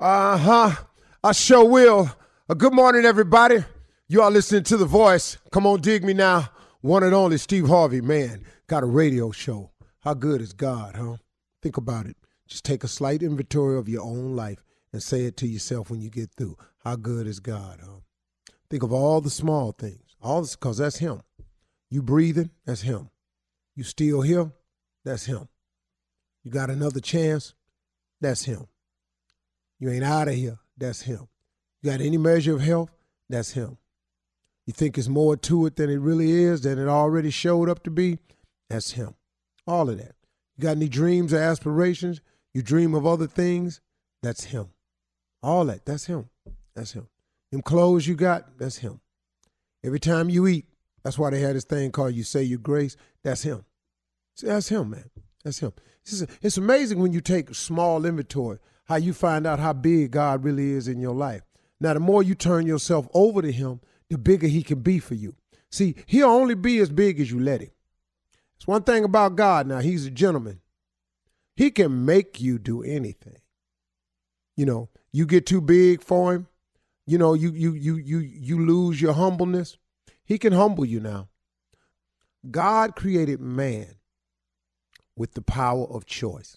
Uh huh. I sure will. Uh, good morning, everybody. You are listening to The Voice. Come on, dig me now. One and only Steve Harvey, man, got a radio show. How good is God, huh? Think about it. Just take a slight inventory of your own life and say it to yourself when you get through. How good is God, huh? Think of all the small things. All this, because that's Him. You breathing, that's Him. You still here, that's Him. You got another chance, that's Him. You ain't out of here, that's Him. You got any measure of health, that's Him. You think it's more to it than it really is, than it already showed up to be, that's Him. All of that. You got any dreams or aspirations? You dream of other things, that's Him. All that, that's Him. That's Him. Them clothes you got, that's Him. Every time you eat, that's why they had this thing called You Say Your Grace, that's Him. See, that's Him, man. That's Him. It's, amazing when you take small inventory how you find out how big God really is in your life. Now, the more you turn yourself over to Him, the bigger He can be for you. See, He'll only be as big as you let Him. It's one thing about God now, He's a gentleman. He can make you do anything. You know, you get too big for Him, you know, you you you you you lose your humbleness. He can humble you now. God created man with the power of choice.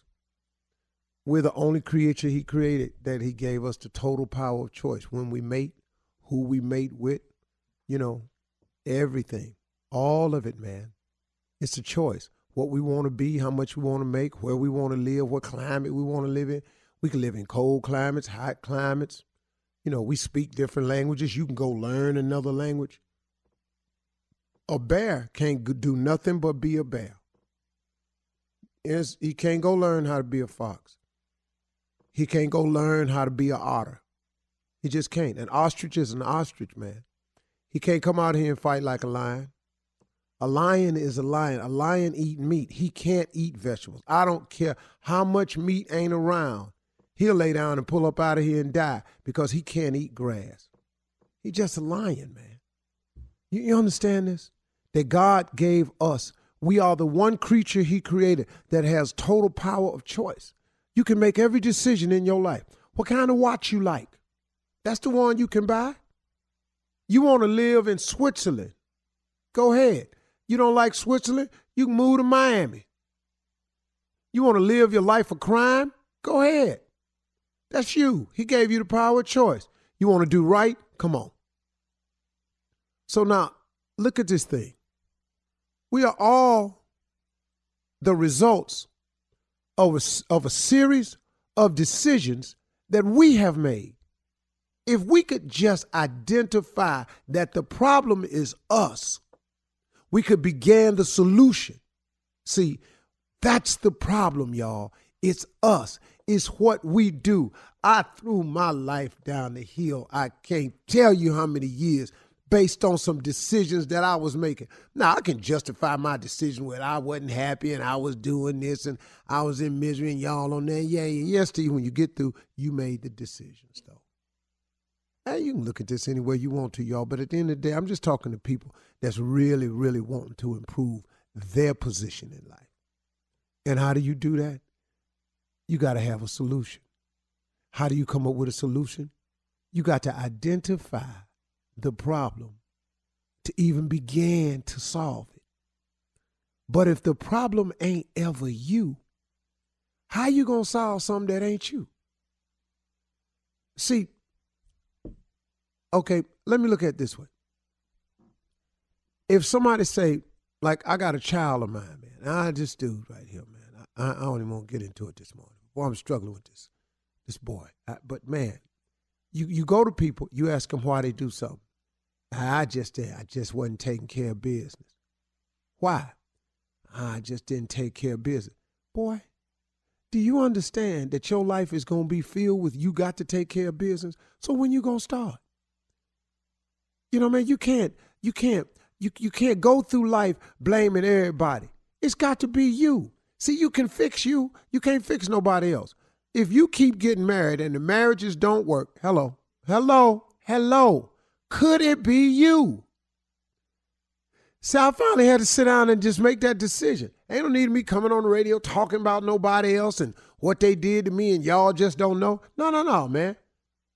We're the only creature he created that he gave us the total power of choice. When we mate, who we mate with, you know, everything. All of it, man. It's a choice. What we want to be, how much we want to make, where we want to live, what climate we want to live in. We can live in cold climates, hot climates. You know, we speak different languages. You can go learn another language. A bear can't do nothing but be a bear. he can't go learn how to be a fox. He can't go learn how to be an otter. He just can't. An ostrich is an ostrich, man. He can't come out here and fight like a lion. A lion is a lion. A lion eat meat. He can't eat vegetables. I don't care how much meat ain't around. He'll lay down and pull up out of here and die because he can't eat grass. He's just a lion, man. You, you understand this? That God gave us We are the one creature he created that has total power of choice. You can make every decision in your life. What kind of watch you like? That's the one you can buy. You want to live in Switzerland? Go ahead. You don't like Switzerland? You can move to Miami. You want to live your life of crime? Go ahead. That's you. He gave you the power of choice. You want to do right? Come on. So now, look at this thing. We are all the results of a, of a series of decisions that we have made. If we could just identify that the problem is us, we could begin the solution. See, that's the problem, y'all. It's us. It's what we do. I threw my life down the hill. I can't tell you how many years based on some decisions that I was making. Now, I can justify my decision when I wasn't happy and I was doing this and I was in misery and y'all on there. Yeah, yeah, yes, Steve, when you get through, you made the decisions, though. Hey, you can look at this any way you want to, y'all, but at the end of the day, I'm just talking to people that's really, really wanting to improve their position in life. And how do you do that? You got to have a solution. How do you come up with a solution? You got to identify the problem to even begin to solve it. But if the problem ain't ever you, how you going to solve something that ain't you? See, okay, let me look at this way. If somebody say, like, I got a child of mine, man, I just do right here, man. I, I don't even want to get into it this morning. Boy, I'm struggling with this, this boy. I, but man, you you go to people, you ask them why they do something. I just did. I just wasn't taking care of business. Why? I just didn't take care of business. Boy, do you understand that your life is going to be filled with you got to take care of business? So when you going to start? You know, man, you can't, you can't, you, you can't go through life blaming everybody. It's got to be you. See, you can fix you. You can't fix nobody else. If you keep getting married and the marriages don't work, hello, hello, hello. Could it be you? So I finally had to sit down and just make that decision. Ain't no need me coming on the radio talking about nobody else and what they did to me and y'all just don't know. No, no, no, man.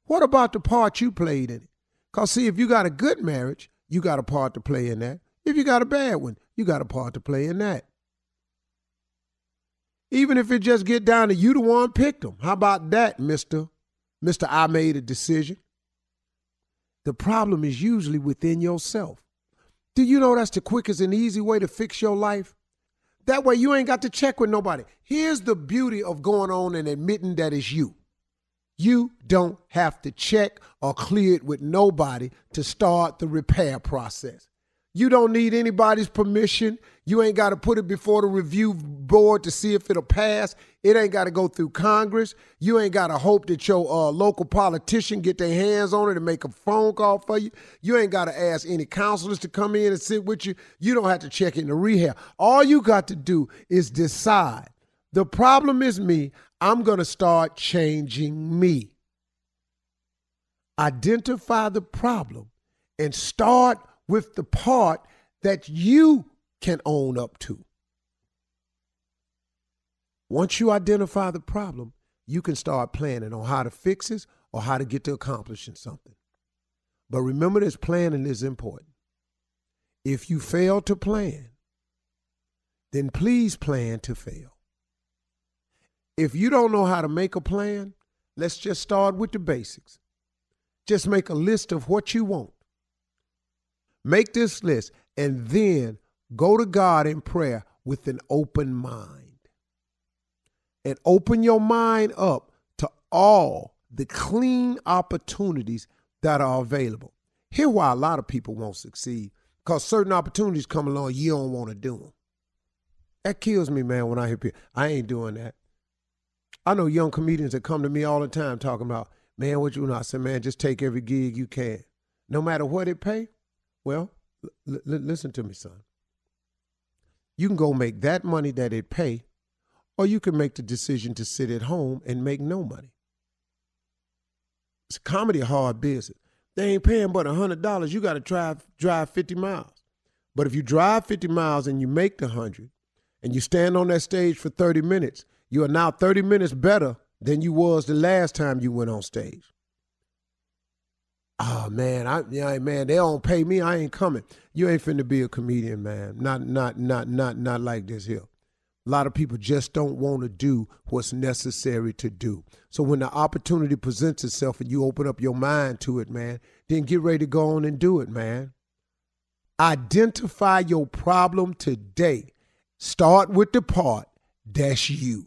What about the part you played in it? Because, see, if you got a good marriage, you got a part to play in that. If you got a bad one, you got a part to play in that. Even if it just get down to you the one picked them. How about that, mister? Mister, I made a decision. The problem is usually within yourself. Do you know that's the quickest and easy way to fix your life? That way you ain't got to check with nobody. Here's the beauty of going on and admitting that it's you. You don't have to check or clear it with nobody to start the repair process. You don't need anybody's permission. You ain't got to put it before the review board to see if it'll pass. It ain't got to go through Congress. You ain't got to hope that your uh, local politician get their hands on it and make a phone call for you. You ain't got to ask any counselors to come in and sit with you. You don't have to check into rehab. All you got to do is decide. The problem is me. I'm going to start changing me. Identify the problem and start with the part that you can own up to. Once you identify the problem, you can start planning on how to fix it or how to get to accomplishing something. But remember this planning is important. If you fail to plan, then please plan to fail. If you don't know how to make a plan, let's just start with the basics. Just make a list of what you want. Make this list and then go to God in prayer with an open mind. And open your mind up to all the clean opportunities that are available. Here why a lot of people won't succeed because certain opportunities come along you don't want to do them. That kills me, man, when I hear people. I ain't doing that. I know young comedians that come to me all the time talking about, man, what you know? I said, man, just take every gig you can. No matter what it pay, well, l- listen to me, son. You can go make that money that it pay, or you can make the decision to sit at home and make no money. It's a comedy hard business. They ain't paying but hundred dollars. You got to drive drive fifty miles. But if you drive 50 miles and you make the 100 and you stand on that stage for 30 minutes, you are now 30 minutes better than you was the last time you went on stage. Oh man, I yeah, man, they don't pay me. I ain't coming. You ain't finna be a comedian, man. Not not not not not like this here. A lot of people just don't want to do what's necessary to do. So when the opportunity presents itself and you open up your mind to it, man, then get ready to go on and do it, man. Identify your problem today. Start with the part that's you.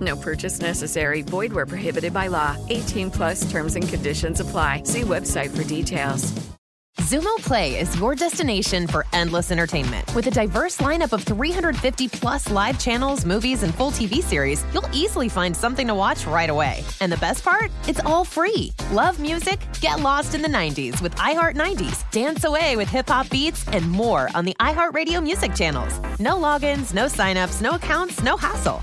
No purchase necessary. Void where prohibited by law. 18 plus terms and conditions apply. See website for details. Xumo Play is your destination for endless entertainment. With a diverse lineup of 350 plus live channels, movies, and full TV series, you'll easily find something to watch right away. And the best part? It's all free. Love music? Get lost in the 90s with iHeart 90s, dance away with hip hop beats, and more on the iHeartRadio music channels. No logins, no signups, no accounts, no hassle.